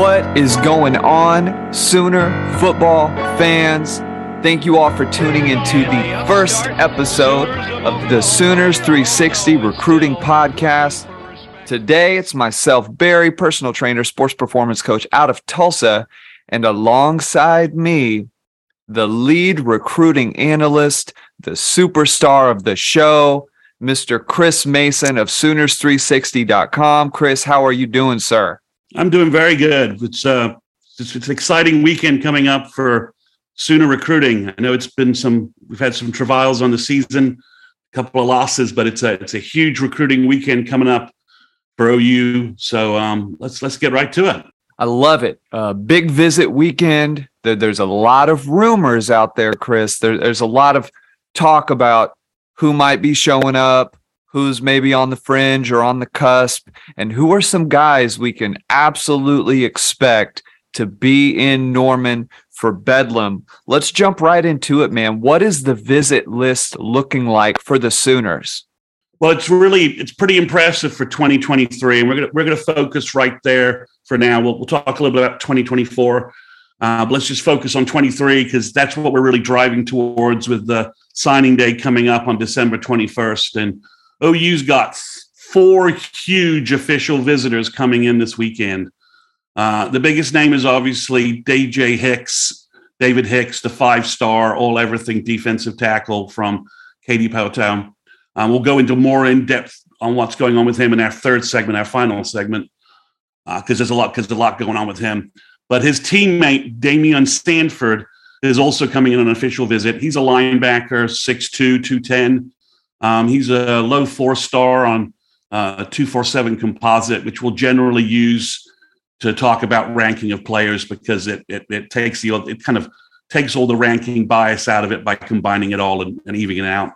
What is going on, Sooner football fans? Thank you all for tuning into the first episode of the Sooners 360 Recruiting Podcast. Today, it's myself, Barry, personal trainer, sports performance coach out of Tulsa, and alongside me, the lead recruiting analyst, the superstar of the show, Mr. Chris Mason of Sooners360.com. Chris, how are you doing, sir? I'm doing very good. It's uh, it's, it's, an exciting weekend coming up for Sooner recruiting. I know it's been some. We've had some travails on the season, a couple of losses, but it's a it's a huge recruiting weekend coming up for OU. So um, let's let's get right to it. I love it. Uh, big visit weekend. There, there's a lot of rumors out there, Chris. There, there's a lot of talk about who might be showing up, who's maybe on the fringe or on the cusp, and who are some guys we can absolutely expect to be in Norman for Bedlam. Let's jump right into it, man. What is the visit list looking like for the Sooners? Well, it's really it's pretty impressive for 2023, and we're gonna we're gonna focus right there for now. We'll we'll talk a little bit about 2024. Uh, but let's just focus on 23 because that's what we're really driving towards with the signing day coming up on December 21st. And OU's got four huge official visitors coming in this weekend. Uh, the biggest name is obviously DJ Hicks, David Hicks, the five star, all everything defensive tackle from Katy Paetow. Um, we'll go into more in depth on what's going on with him in our third segment, our final segment, because uh, there's a lot because a lot going on with him. But his teammate Daymion Sanford is also coming in on an official visit. He's a linebacker, 6'2", 210. Um, he's a low four star on uh, a 247 composite, which we'll generally use to talk about ranking of players because it, it, it takes the it kind of takes all the ranking bias out of it by combining it all and, and evening it out.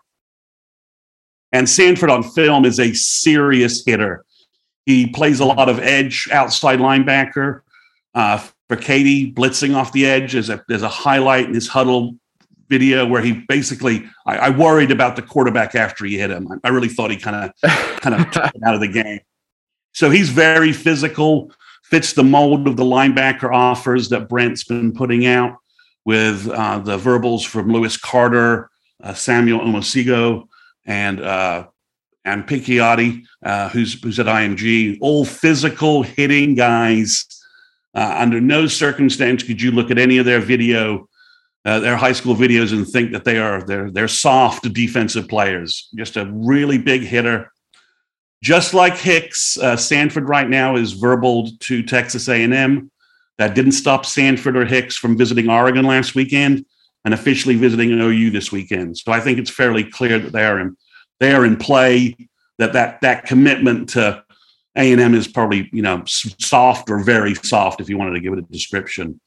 And Sanford on film is a serious hitter. He plays a lot of edge outside linebacker. Uh, for Katy blitzing off the edge, there's a, there's a highlight in his huddle video where he basically I, I, worried about the quarterback after he hit him. I, I really thought he kind of kind of took him out of the game. So he's very physical, fits the mold of the linebacker offers that Brent's been putting out with uh, the verbals from Lewis Carter, uh, Samuel Omosigho, and uh, and Picciotti, uh, who's who's at IMG. All physical hitting guys. Uh, under no circumstance could you look at any of their video uh, their high school videos and think that they are they're they're soft defensive players. Just a really big hitter. Just like Hicks, uh, Sanford right now is verbal to Texas A&M. That didn't stop Sanford or Hicks from visiting Oregon last weekend and officially visiting OU this weekend. So I think it's fairly clear that they are in they are in play. That that that commitment to A&M is probably you know soft or very soft if you wanted to give it a description.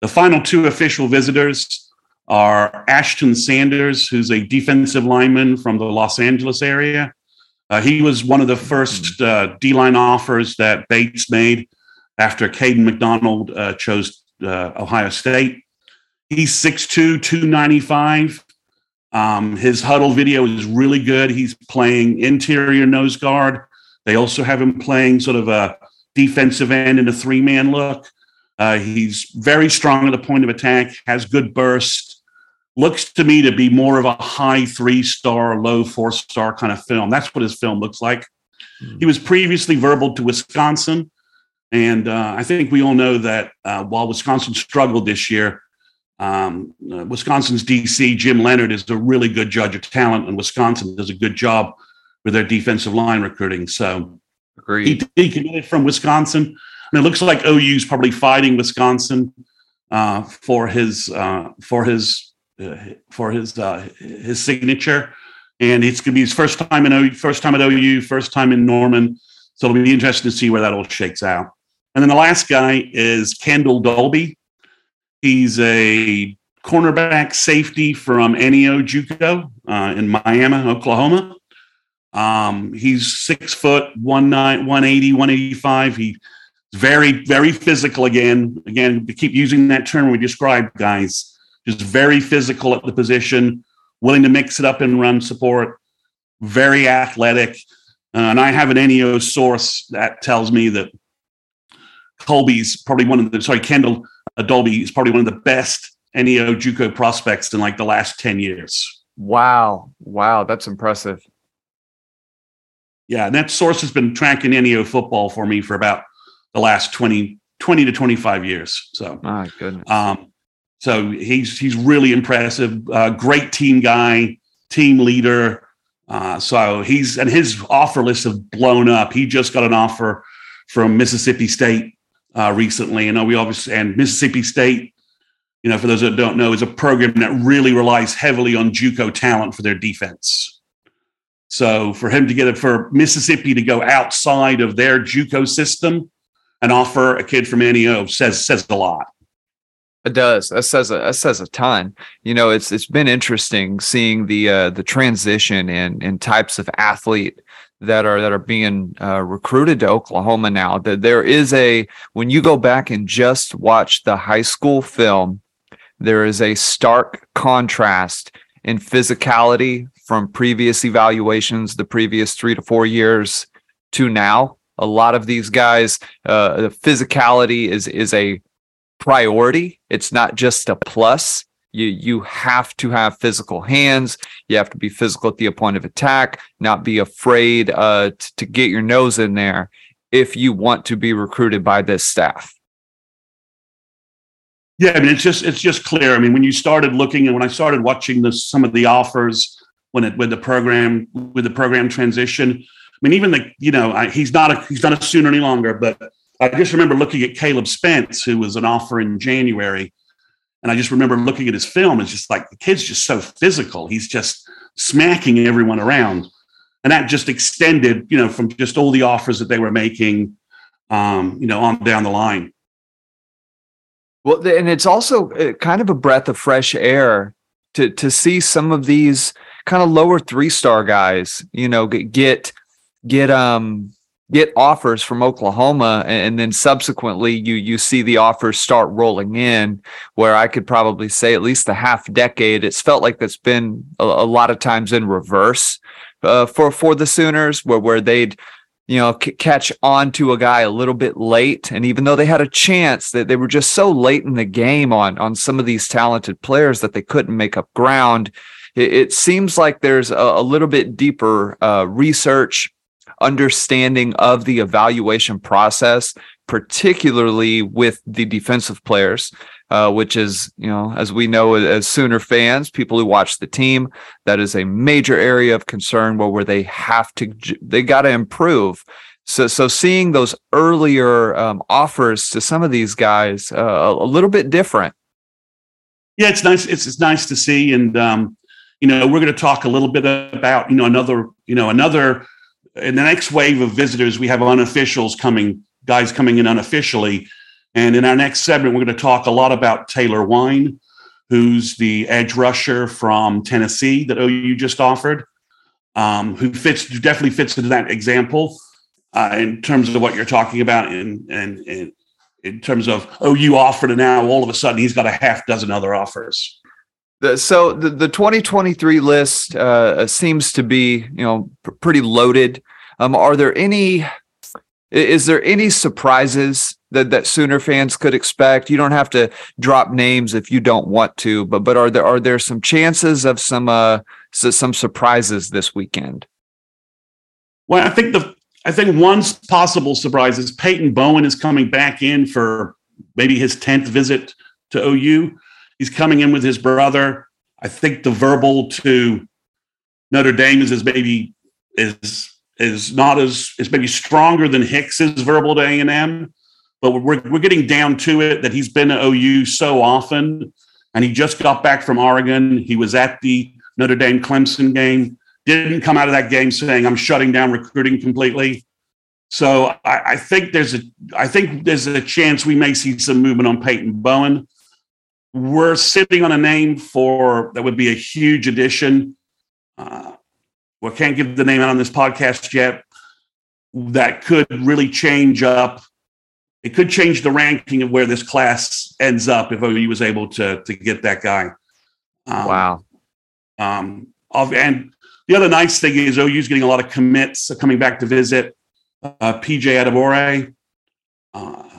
The final two official visitors are Ashton Sanders, who's a defensive lineman from the Los Angeles area, Uh, he was one of the first uh, D line offers that Bates made after Caden McDonald uh, chose uh, Ohio State. He's 6'2, 295. Um, his huddle video is really good. He's playing interior nose guard. They also have him playing sort of a defensive end in a three man look. Uh, he's very strong at the point of attack, has good burst. Looks to me to be more of a high three star, low four star kind of film. That's what his film looks like. Mm-hmm. He was previously verbal to Wisconsin. And uh, I think we all know that uh, while Wisconsin struggled this year, um, uh, Wisconsin's DC, Jim Leonhard, is a really good judge of talent, and Wisconsin does a good job with their defensive line recruiting. So Agreed. he, he committed from Wisconsin. It looks like OU's probably fighting Wisconsin uh, for his uh, for his uh, for his uh, his signature, and it's going to be his first time in OU, first time at OU, first time in Norman. So it'll be interesting to see where that all shakes out. And then the last guy is Kendel Dolby. He's a cornerback safety from Neo JUCO uh, in Miami, Oklahoma. Um, he's six foot, one nine, 180, 185. He's very, very physical again. Again, to keep using that term we described, guys. Just very physical at the position, willing to mix it up and run support, very athletic. Uh, and I have an NEO source that tells me that Colby's probably one of the sorry Kendel Dolby is probably one of the best NEO JUCO prospects in like the last ten years. Wow, wow, that's impressive. Yeah, and that source has been tracking NEO football for me for about the last 20, 20 to 25 years. So, my goodness. Um, so he's he's really impressive. Uh, great team guy, team leader. Uh, so he's and his offer lists have blown up. He just got an offer from Mississippi State uh, recently. And we obviously, and Mississippi State, you know, for those that don't know, is a program that really relies heavily on JUCO talent for their defense. So for him to get it for Mississippi to go outside of their JUCO system and offer a kid from NEO says says a lot. It does. That says a that says a ton. You know, it's it's been interesting seeing the uh, the transition in in types of athlete that are that are being uh, recruited to Oklahoma now. That there is a when you go back and just watch the high school film, there is a stark contrast in physicality from previous evaluations, the previous three to four years to now. A lot of these guys, uh, the physicality is is a priority. It's not just a plus. You you have to have physical hands. You have to be physical at the point of attack not be afraid uh, t- to get your nose in there if you want to be recruited by this staff. Yeah i mean it's just it's just clear. I mean when you started looking and when i started watching this some of the offers when it with the program with the program transition mean even the you know I, he's not a he's not a sooner any longer but i just remember looking at caleb spence who was an offer in january and I just remember looking at his film. It's just like the kid's just so physical. He's just smacking everyone around. And that just extended, you know, from just all the offers that they were making, um, you know, on down the line. Well, and it's also uh, kind of a breath of fresh air to to see some of these kind of lower three star guys, you know, get get um get offers from Oklahoma and then subsequently you you see the offers start rolling in where I could probably say at least a half decade. It's felt like that's been a, a lot of times in reverse uh, for for the Sooners where where they'd you know c- catch on to a guy a little bit late. And even though they had a chance that they were just so late in the game on on some of these talented players that they couldn't make up ground. It, it seems like there's a, a little bit deeper uh, research understanding of the evaluation process, particularly with the defensive players, uh, which is, you know, as we know as Sooner fans, people who watch the team, that is a major area of concern where, where they have to, they got to improve. So, so seeing those earlier um, offers to some of these guys, uh, a, little bit different. Yeah, it's nice. It's, it's nice to see, and um, you know, we're going to talk a little bit about you know another you know another in the next wave of visitors, we have unofficials coming, guys coming in unofficially. And in our next segment, we're going to talk a lot about Taylor Wein, who's the edge rusher from Tennessee that OU just offered. um, who fits definitely fits into that example uh, in terms of what you're talking about, and and in, in terms of you offered, and now all of a sudden he's got a half dozen other offers. The, so the, the 2023 list uh, seems to be you know pr- pretty loaded. Um, are there any? Is there any surprises that that Sooner fans could expect? You don't have to drop names if you don't want to, but but are there are there some chances of some uh some surprises this weekend? Well, I think the I think one possible surprise is Peyton Bowen is coming back in for maybe his tenth visit to OU. He's coming in with his brother. I think the verbal to Notre Dame is, is maybe is is not as is maybe stronger than Hicks's verbal to A and M, but we're we're getting down to it that he's been to OU so often, and he just got back from Oregon. He was at the Notre Dame Clemson game. Didn't come out of that game saying I'm shutting down recruiting completely. So I, I think there's a I think there's a chance we may see some movement on Peyton Bowen. We're sitting on a name for that would be a huge addition. Uh, we can't give the name out on this podcast yet. That could really change up. It could change the ranking of where this class ends up if OU was able to to get that guy. Um, wow. Um, and the other nice thing is OU's getting a lot of commits coming back to visit. Uh, PJ Adebawore, uh,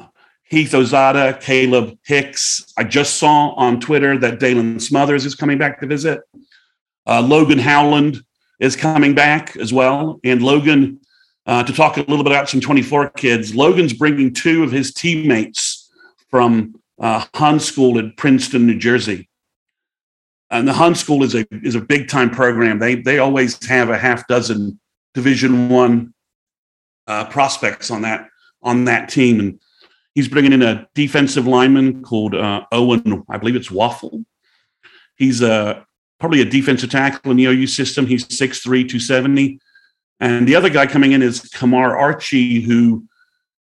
Heath Ozaeta, Caleb Hicks. I just saw on Twitter that Daylan Smothers is coming back to visit. Uh, Logan Howland is coming back as well. And Logan, uh, to talk a little bit about some 24 kids, Logan's bringing two of his teammates from uh, Hun School in Princeton, New Jersey. And the Hun School is a is a big time program. They they always have a half dozen Division One uh, prospects on that on that team, and he's bringing in a defensive lineman called uh, Owen. I believe it's Wafle. He's a probably a defensive tackle in the OU system. He's 6'3, 270. And the other guy coming in is Kamar Archie, who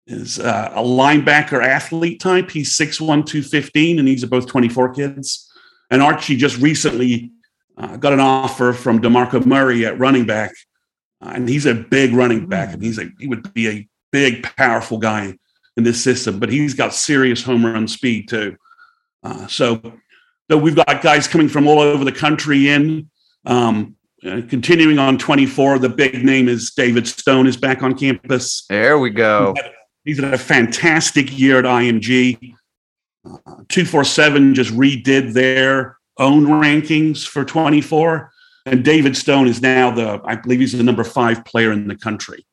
is uh, a linebacker athlete type. He's 6'1, 215, and these are both 24 kids. And Archie just recently uh, got an offer from DeMarco Murray at running back. Uh, and he's a big running back, and he's a he would be a big, powerful guy in this system. But he's got serious home run speed too. Uh, so so we've got guys coming from all over the country in. Um, uh, continuing on 24, the big name is David Stone is back on campus. There we go. He's had a fantastic year at IMG. Uh, 247 just redid their own rankings for 24. And David Stone is now the, I believe he's the number five player in the country.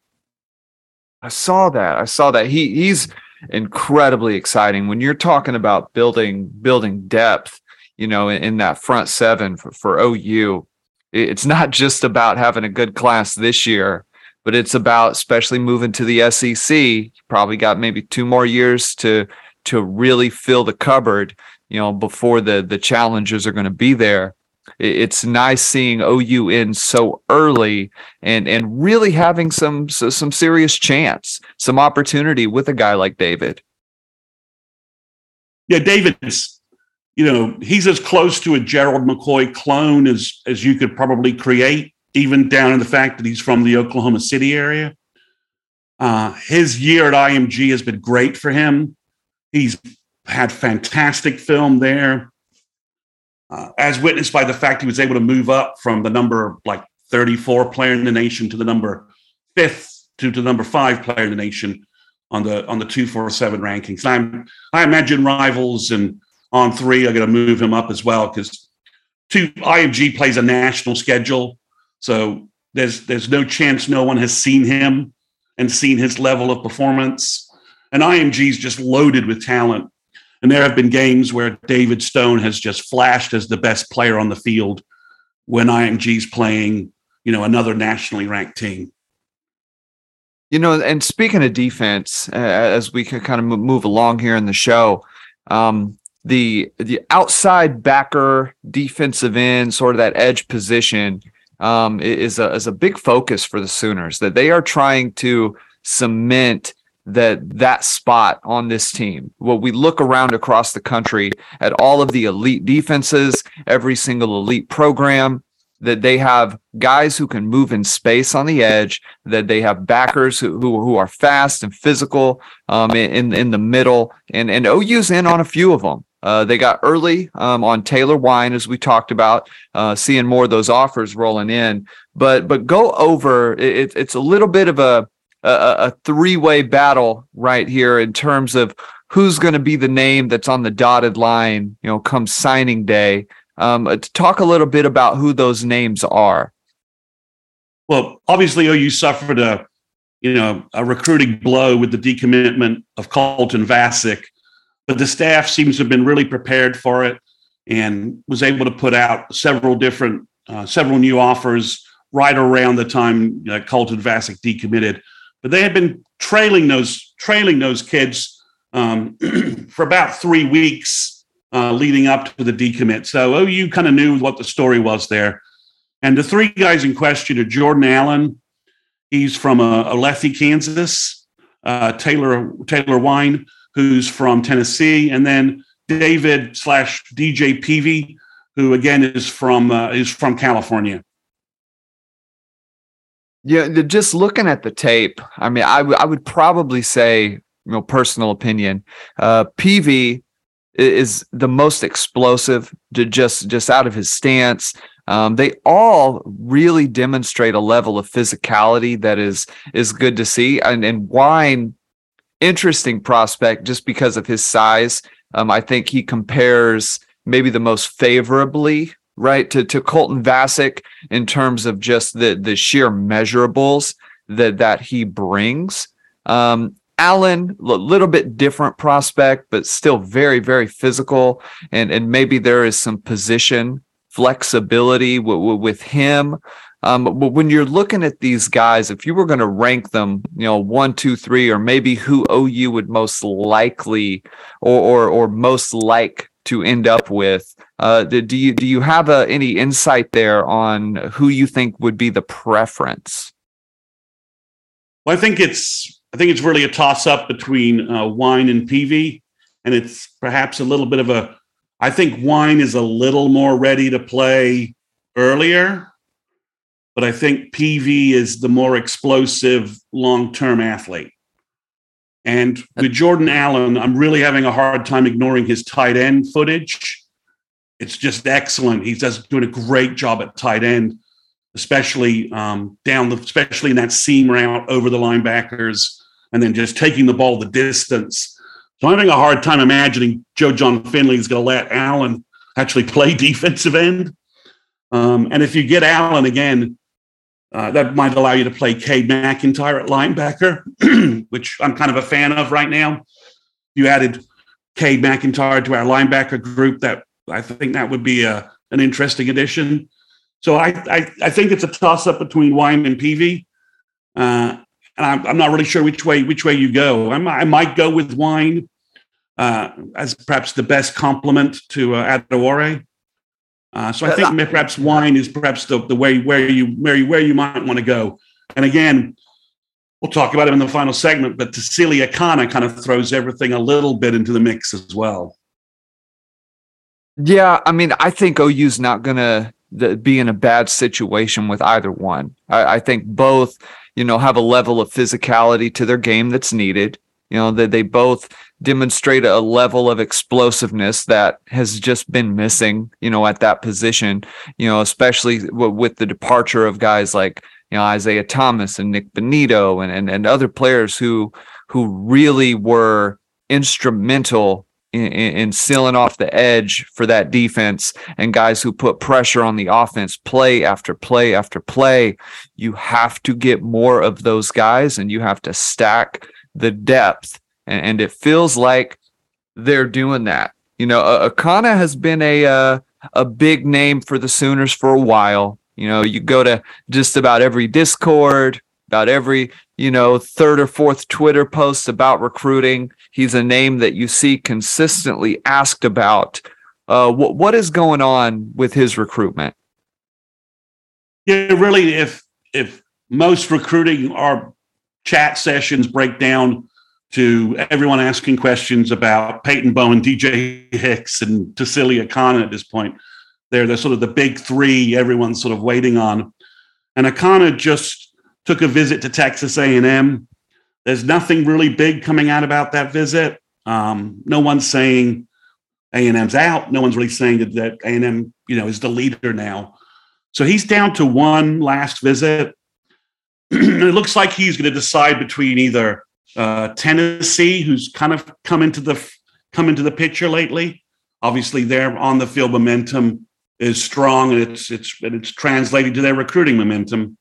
I saw that. I saw that. He he's incredibly exciting. When you're talking about building building depth, you know, in, in that front seven for, for OU. It's not just about having a good class this year, but it's about especially moving to the SEC. Probably got maybe two more years to to really fill the cupboard, you know, before the the challenges are going to be there. It's nice seeing OU in so early and and really having some some serious chance, some opportunity with a guy like David. Yeah, David's you know, he's as close to a Gerald McCoy clone as as you could probably create, even down in the fact that he's from the Oklahoma City area. Uh, his year at IMG has been great for him. He's had fantastic film there, uh, as witnessed by the fact he was able to move up from the number like 34 player in the nation to the number fifth to the number five player in the nation on the on the 247 rankings. I'm, I imagine rivals and on three. I'm going to move him up as well because two IMG plays a national schedule, so there's there's no chance no one has seen him and seen his level of performance. And IMG is just loaded with talent. And there have been games where David Stone has just flashed as the best player on the field when IMG's playing, you know, another nationally ranked team. You know, and speaking of defense, uh, as we can kind of move along here in the show, um, the the outside backer defensive end sort of that edge position um, is a is a big focus for the Sooners that they are trying to cement that that spot on this team. Well, we look around across the country at all of the elite defenses, every single elite program, that they have guys who can move in space on the edge, that they have backers who who, who are fast and physical um, in in the middle, and and OU's in on a few of them. Uh, they got early um, on Taylor Wein, as we talked about, uh, seeing more of those offers rolling in. But but go over it, it's a little bit of a a, a three way battle right here in terms of who's going to be the name that's on the dotted line, you know, come signing day. Um, uh, talk a little bit about who those names are. Well, obviously, OU suffered a you know a recruiting blow with the decommitment of Colton Vasek, but the staff seems to have been really prepared for it and was able to put out several different uh, several new offers right around the time uh, Colton Vasek decommitted. But they had been trailing those trailing those kids um, for about three weeks uh, leading up to the decommit. So OU kind of knew what the story was there. And the three guys in question are Jordan Allen. He's from Olathe, Kansas. Uh, Taylor Taylor Wein, who's from Tennessee, and then David slash DJ Peavy, who again is from uh, is from California. Yeah, just looking at the tape, I mean, I, w- I would probably say, you know, personal opinion, uh, Peavy is the most explosive to just just out of his stance. Um, they all really demonstrate a level of physicality that is is good to see and, and Wein interesting prospect just because of his size. Um, i think he compares maybe the most favorably right to, to colton vasek in terms of just the the sheer measurables that that he brings um, Allen, a little bit different prospect, but still very, very physical. And, and maybe there is some position flexibility w- w- with him. Um, but when you're looking at these guys, if you were going to rank them, you know, one, two, three, or maybe who OU would most likely or, or, or most like to end up with, uh, do you do you have uh, any insight there on who you think would be the preference? Well, I think it's I think it's really a toss up between uh, Wein and Peavy, and it's perhaps a little bit of a. I think Wein is a little more ready to play earlier, but I think Peavy is the more explosive long term athlete. And with Jordan Allen, I'm really having a hard time ignoring his tight end footage. It's just excellent. He's just doing a great job at tight end, especially um, down the, especially in that seam route over the linebackers and then just taking the ball the distance. So I'm having a hard time imagining Joe Jon Finley is going to let Allen actually play defensive end. Um, and if you get Allen again, uh, that might allow you to play Cade McIntyre at linebacker, which I'm kind of a fan of right now. You added Cade McIntyre to our linebacker group. That I think that would be a, an interesting addition. So I, I, I think it's a toss up between Wein and Peavy. Uh, and I'm, I'm, not really sure which way which way you go. I'm, i might go with Wein uh, as perhaps the best complement to uh, Adewale. Uh, so I think perhaps Wein is perhaps the, the way where you where you, where you might want to go. And again, we'll talk about it in the final segment. But Tausili Akana kind of throws everything a little bit into the mix as well. Yeah, I mean, I think OU's not going to be in a bad situation with either one. I, I think both you know, have a level of physicality to their game that's needed. You know, that they both demonstrate a level of explosiveness that has just been missing, you know, at that position, you know, especially w- with the departure of guys like, you know, Isaiah Thomas and Nick Bonitto and, and, and other players who, who really were instrumental in, in, sealing off the edge for that defense and guys who put pressure on the offense play after play after play. You have to get more of those guys and you have to stack the depth. And, and it feels like they're doing that. You know, Akana has been a uh, a big name for the Sooners for a while. You know, you go to just about every Discord, about every you know third or fourth Twitter post about recruiting. He's a name that you see consistently asked about. Uh, what what is going on with his recruitment? Yeah, really, if if most recruiting our chat sessions break down to everyone asking questions about Peyton Bowen, DJ Hicks, and Tausili Akana at this point. They're the sort of the big three everyone's sort of waiting on. And of just took a visit to Texas A&M. There's nothing really big coming out about that visit. Um, no one's saying A&M's out. No one's really saying that, that A&M, you know, is the leader now. So he's down to one last visit. it looks like he's going to decide between either uh, Tennessee, who's kind of come into the come into the picture lately. Obviously, their on the field momentum is strong, and it's it's and it's translated to their recruiting momentum.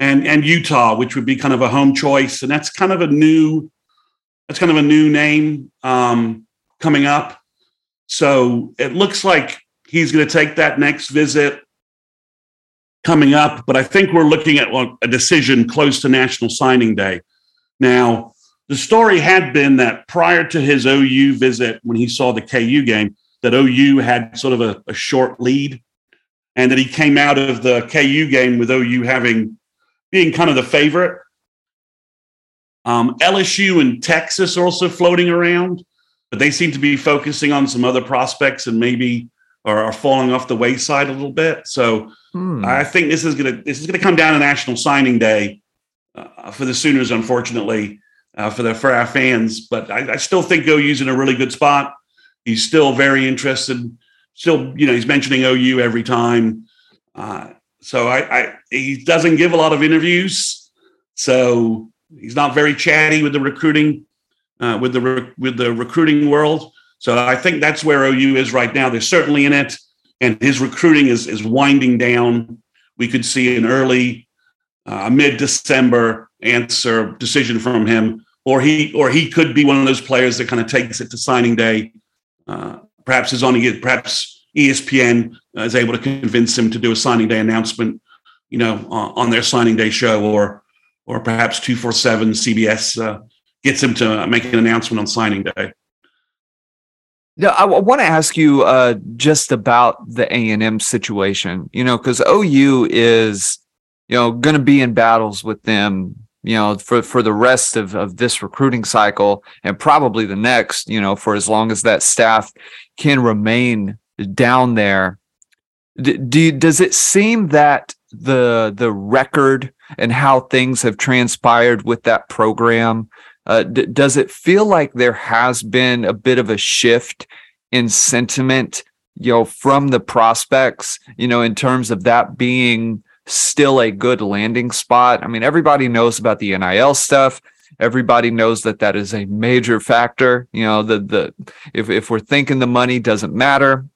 And and Utah, which would be kind of a home choice, and that's kind of a new that's kind of a new name um, coming up. So it looks like he's going to take that next visit coming up, but I think we're looking at a decision close to National Signing Day. Now, the story had been that prior to his OU visit, when he saw the KU game, that OU had sort of a, a short lead, and that he came out of the KU game with OU having being kind of the favorite. Um, LSU and Texas are also floating around, but they seem to be focusing on some other prospects and maybe are, are falling off the wayside a little bit. So hmm. I think this is gonna this is gonna come down to National Signing Day uh, for the Sooners, unfortunately, uh, for the for our fans. But I, I still think OU's in a really good spot. He's still very interested. Still, you know, he's mentioning OU every time. Uh, so I, I, he doesn't give a lot of interviews. So he's not very chatty with the recruiting, uh, with the with the recruiting world. So I think that's where OU is right now. They're certainly in it, and his recruiting is is winding down. We could see an early, uh, mid December answer decision from him, or he or he could be one of those players that kind of takes it to signing day. Uh, perhaps is on perhaps ESPN is able to convince him to do a signing day announcement, you know, uh, on their signing day show, or or perhaps two four seven CBS uh, gets him to make an announcement on signing day. Yeah, I, want to ask you uh, just about the A and M situation. You know, because OU is, you know, going to be in battles with them. You know, for for the rest of of this recruiting cycle and probably the next. You know, for as long as that staff can remain down there. D- do does it seem that the the record and how things have transpired with that program uh, d- does it feel like there has been a bit of a shift in sentiment, you know, from the prospects, you know, in terms of that being still a good landing spot? I mean, everybody knows about the NIL stuff. Everybody knows that that is a major factor. You know, the the if if we're thinking the money doesn't matter,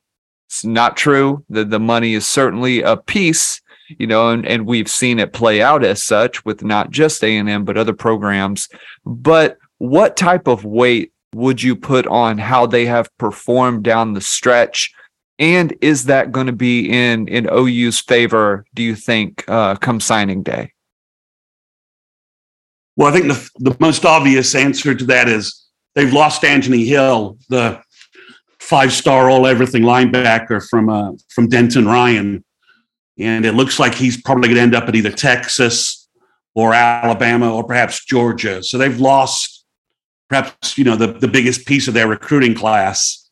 it's not true. The the money is certainly a piece you know, and, and we've seen it play out as such with not just A&M, but other programs. But what type of weight would you put on how they have performed down the stretch? And is that going to be in, in OU's favor, do you think, uh, come signing day? Well, I think the, the most obvious answer to that is they've lost Anthony Hill, the five star all everything linebacker from uh, from Denton Ryan and it looks like he's probably going to end up at either Texas or Alabama or perhaps Georgia. So they've lost perhaps you know the, the biggest piece of their recruiting class.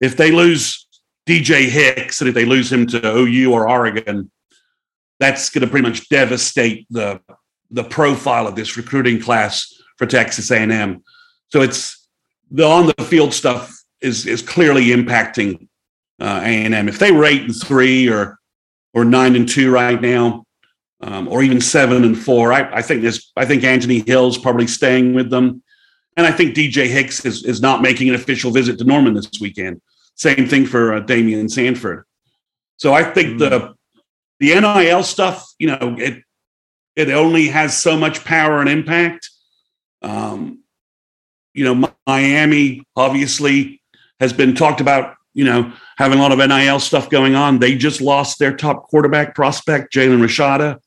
If they lose DJ Hicks and if they lose him to OU or Oregon, that's going to pretty much devastate the the profile of this recruiting class for Texas A&M. So it's the on the field stuff is is clearly impacting uh, A&M. If they were eight and three or or nine and two right now, um, or even seven and four. I, I think this. I think Anthony Hill's probably staying with them, and I think DJ Hicks is is not making an official visit to Norman this weekend. Same thing for uh, Daymion Sanford. So I think the the NIL stuff, you know, it it only has so much power and impact. Um, you know, Miami obviously has been talked about you know, having a lot of NIL stuff going on. They just lost their top quarterback prospect, Jaden Rashada,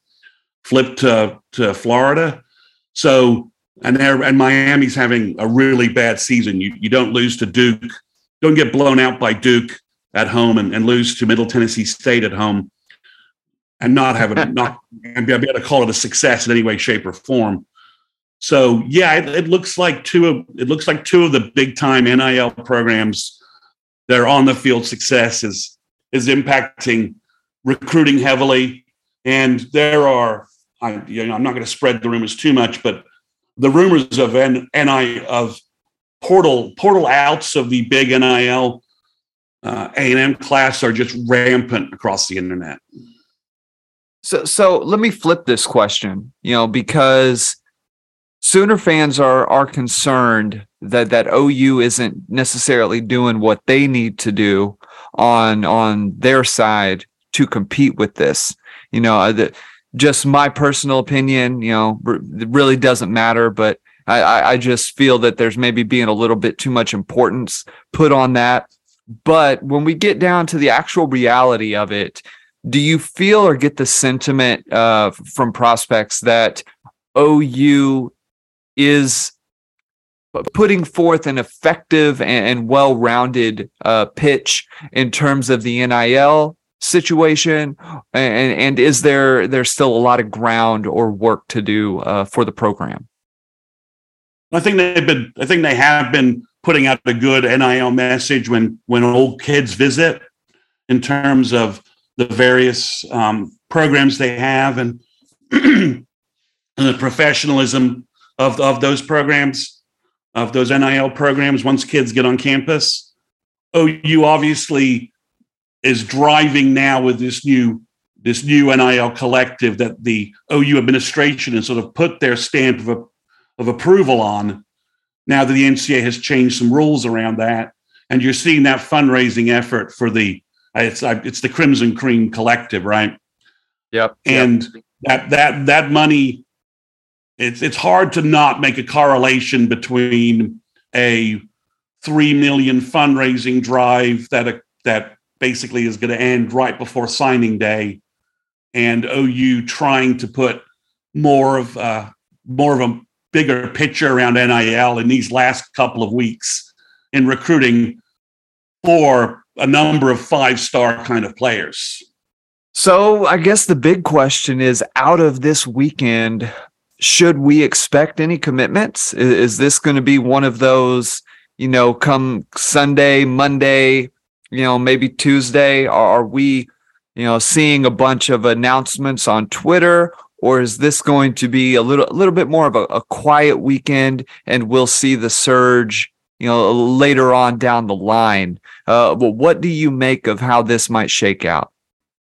flipped to, to Florida. So, and they're, and Miami's having a really bad season. You, you don't lose to Duke, don't get blown out by Duke at home and, and lose to Middle Tennessee State at home and not have it, not and be able to call it a success in any way, shape, or form. So yeah, it, it looks like two of it looks like two of the big time NIL programs their on the field success is is impacting recruiting heavily. And there are, I, you know, I'm not going to spread the rumors too much, but the rumors of N, NI of portal portal outs of the big NIL uh, A&M class are just rampant across the internet. So, so let me flip this question, you know, because Sooner fans are are concerned that that OU isn't necessarily doing what they need to do on on their side to compete with this. You know, uh, the, just my personal opinion, you know, really doesn't matter, but I, I just feel that there's maybe being a little bit too much importance put on that. But when we get down to the actual reality of it, do you feel or get the sentiment uh, from prospects that OU is putting forth an effective and, well-rounded uh, pitch in terms of the NIL situation, and, and is there there's still a lot of ground or work to do uh, for the program? I think they've been. I think they have been putting out a good NIL message when when old kids visit, in terms of the various um, programs they have and, and the professionalism of of those programs, of those NIL programs. Once kids get on campus, OU obviously is driving now with this new this new NIL collective that the OU administration has sort of put their stamp of, of approval on. Now that the NCAA has changed some rules around that, and you're seeing that fundraising effort for the it's it's the Crimson Cream Collective, right? Yep. And yep. that that that money, it's it's hard to not make a correlation between a three million fundraising drive that that basically is going to end right before signing day, and OU trying to put more of uh, more of a bigger picture around NIL in these last couple of weeks in recruiting for a number of five star kind of players. So I guess the big question is out of this weekend, should we expect any commitments? Is, is this going to be one of those, you know, come Sunday, Monday, you know, maybe Tuesday? Are we, you know, seeing a bunch of announcements on Twitter? Or is this going to be a little, a little bit more of a, a quiet weekend, and we'll see the surge, you know, later on down the line? Uh, well, what do you make of how this might shake out?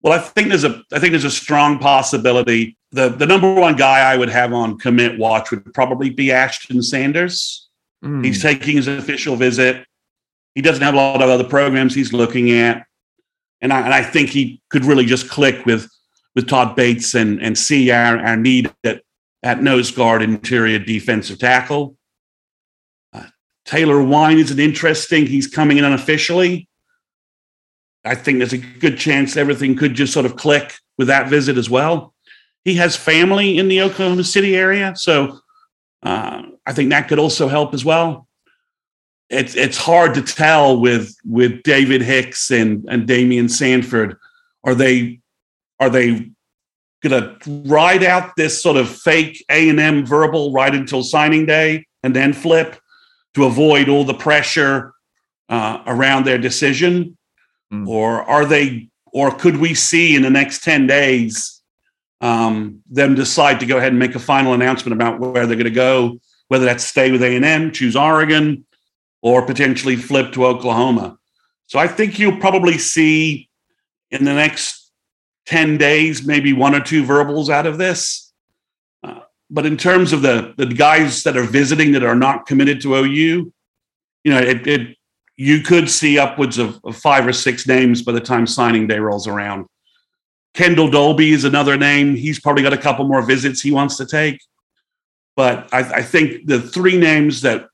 Well, I think there's a, I think there's a strong possibility. The the number one guy I would have on commit watch would probably be Ashton Sanders. Mm. He's taking his official visit he doesn't have a lot of other programs he's looking at, and I, and I think he could really just click with with Todd Bates and and see our, our need at at nose guard interior defensive tackle. Uh, Taylor Wein is an interesting. He's coming in unofficially. I think there's a good chance everything could just sort of click with that visit as well. He has family in the Oklahoma City area, so uh, I think that could also help as well it's it's hard to tell with with David Hicks and and Daymion Sanford. Are they are they going to ride out this sort of fake A and M verbal right until signing day and then flip to avoid all the pressure uh, around their decision, mm. or are they? Or could we see in the next ten days um, them decide to go ahead and make a final announcement about where they're going to go? Whether that's stay with A and M, choose Oregon, or potentially flip to Oklahoma. So I think you'll probably see in the next 10 days, maybe one or two verbals out of this. Uh, but in terms of the, the guys that are visiting that are not committed to OU, you know, it, it you could see upwards of, of, five or six names by the time signing day rolls around. Kendel Dolby is another name. He's probably got a couple more visits he wants to take. But I, I think the three names that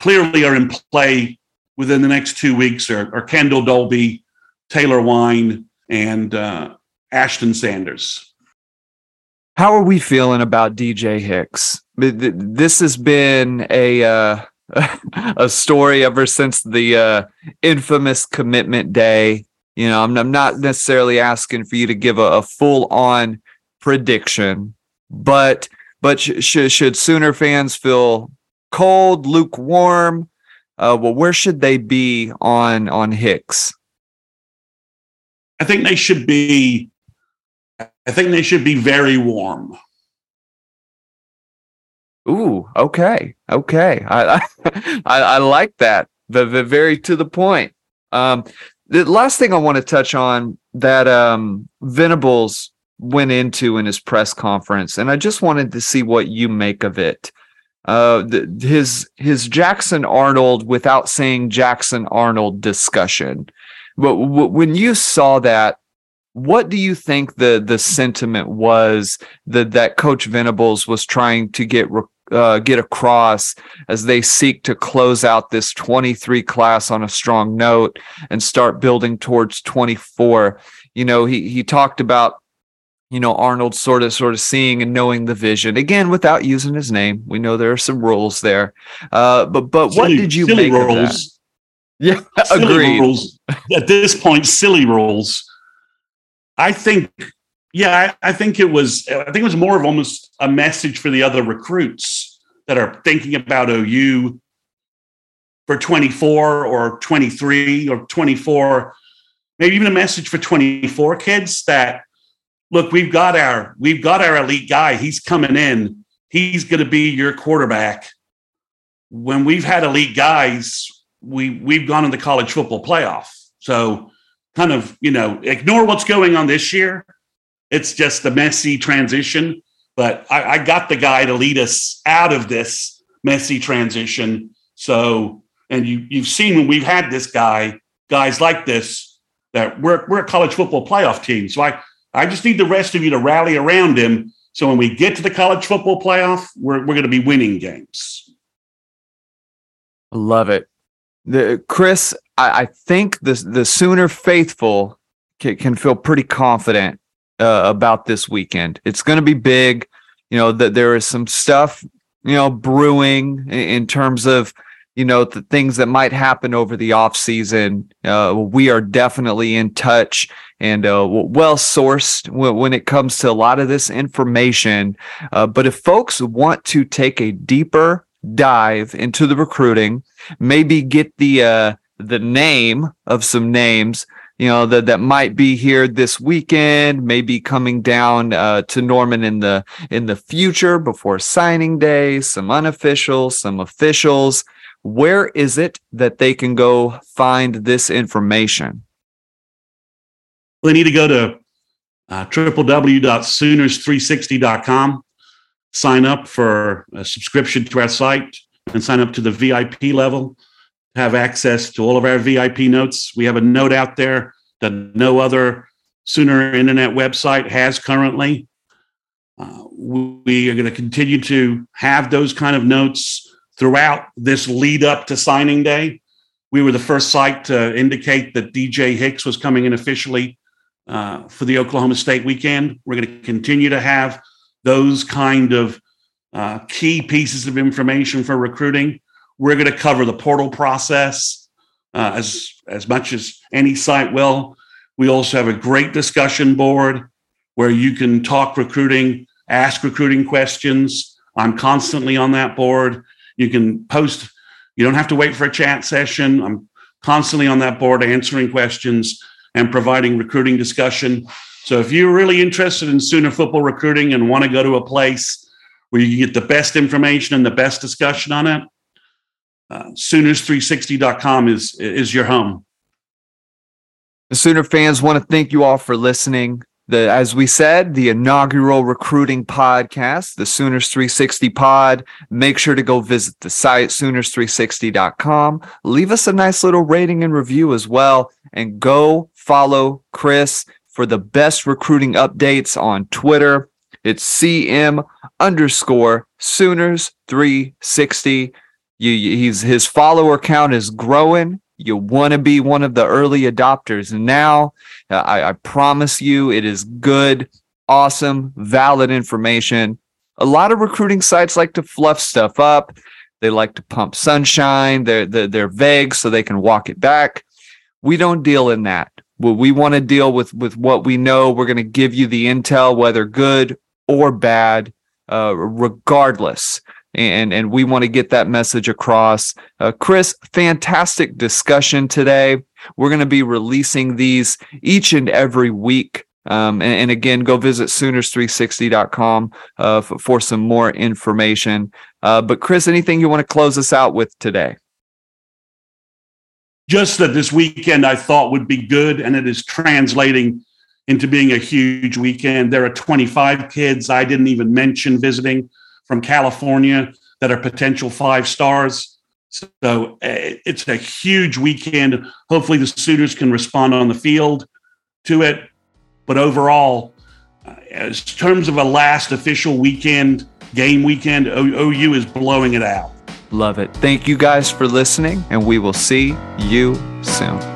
clearly are in play within the next two weeks are, are Kendel Dolby, Taylor Wein, and uh, Ashton Sanders. How are we feeling about DJ Hicks? This has been a uh, a story ever since the uh, infamous commitment day. You know, I'm, I'm, not necessarily asking for you to give a, a full on prediction, but but sh- sh- should Sooner fans feel cold, lukewarm? Uh, well, where should they be on on Hicks? I think they should be. I think they should be very warm. Ooh, okay, okay. I I, I like that. The, the very to the point. Um, the last thing I want to touch on that um, Venables went into in his press conference, and I just wanted to see what you make of it. Uh, the, his his Jackson Arnold without saying Jackson Arnold discussion. But w- when you saw that, what do you think the the sentiment was that that Coach Venables was trying to get re- uh, get across as they seek to close out this 23 class on a strong note and start building towards 24? You know, he he talked about you know Arnold sort of sort of seeing and knowing the vision again without using his name. We know there are some rules there, uh, but but silly, what did you make rules. of that? Yeah, silly agreed. Rules. At this point, silly rules. I think, yeah, I, I think it was. I think it was more of almost a message for the other recruits that are thinking about OU for 24 or 23 or 24 maybe even a message for 24 kids that look we've got our we've got our elite guy he's coming in he's going to be your quarterback when we've had elite guys we we've gone in the college football playoff so kind of, you know, ignore what's going on this year. It's just a messy transition. But I, I got the guy to lead us out of this messy transition. So, and you you've seen when we've had this guy, guys like this, that we're we're a college football playoff team. So I I just need the rest of you to rally around him. So when we get to the college football playoff, we're we're going to be winning games. I love it. The Chris, I, I think the the Sooner faithful can, can feel pretty confident uh, about this weekend. It's going to be big. You know that there is some stuff you know brewing in, in terms of you know the things that might happen over the off season. Uh, we are definitely in touch and uh, well sourced when it comes to a lot of this information. Uh, but if folks want to take a deeper dive into the recruiting, maybe get the uh, the name of some names you know that that might be here this weekend maybe coming down uh, to norman in the in the future before signing day some unofficial some officials. Where is it that they can go find this information? They need to go to uh, www.sooners360.com sign up for a subscription to our site and sign up to the vip level have access to all of our VIP notes. We have a note out there that no other Sooner internet website has currently. Uh, we are going to continue to have those kind of notes throughout this lead up to signing day. We were the first site to indicate that DJ Hicks was coming in officially uh, for the Oklahoma State weekend. We're going to continue to have those kind of uh, key pieces of information for recruiting. We're going to cover the portal process uh, as as much as any site will. We also have a great discussion board where you can talk recruiting, ask recruiting questions. I'm constantly on that board. You can post. You don't have to wait for a chat session. I'm constantly on that board answering questions and providing recruiting discussion. So if you're really interested in Sooner football recruiting and want to go to a place where you get the best information and the best discussion on it, uh, Sooners360.com is is your home. The Sooner fans want to thank you all for listening. The as we said, the inaugural recruiting podcast, the Sooners 360 pod. Make sure to go visit the site Sooners360.com. Leave us a nice little rating and review as well, and go follow Chris for the best recruiting updates on Twitter. It's CM underscore Sooners 360. You, he's his follower count is growing. You want to be one of the early adopters. Now uh, I, I promise you, it is good, awesome, valid information. A lot of recruiting sites like to fluff stuff up. They like to pump sunshine. They're, they're, they're vague so they can walk it back. We don't deal in that. We want to deal with, with what we know. We're going to give you the intel, whether good or bad, uh, regardless and and we want to get that message across. Uh, Chris, fantastic discussion today. We're going to be releasing these each and every week. Um, and, and, again, go visit Sooners360.com uh, for, for some more information. Uh, but Chris, anything you want to close us out with today? Just that this weekend I thought would be good, and it is translating into being a huge weekend. There are 25 kids I didn't even mention visiting from California that are potential five stars. So uh, it's a huge weekend. Hopefully, the Sooners can respond on the field to it. But overall, uh, as terms of a last official weekend, game weekend, OU is blowing it out. Love it. Thank you guys for listening, and we will see you soon.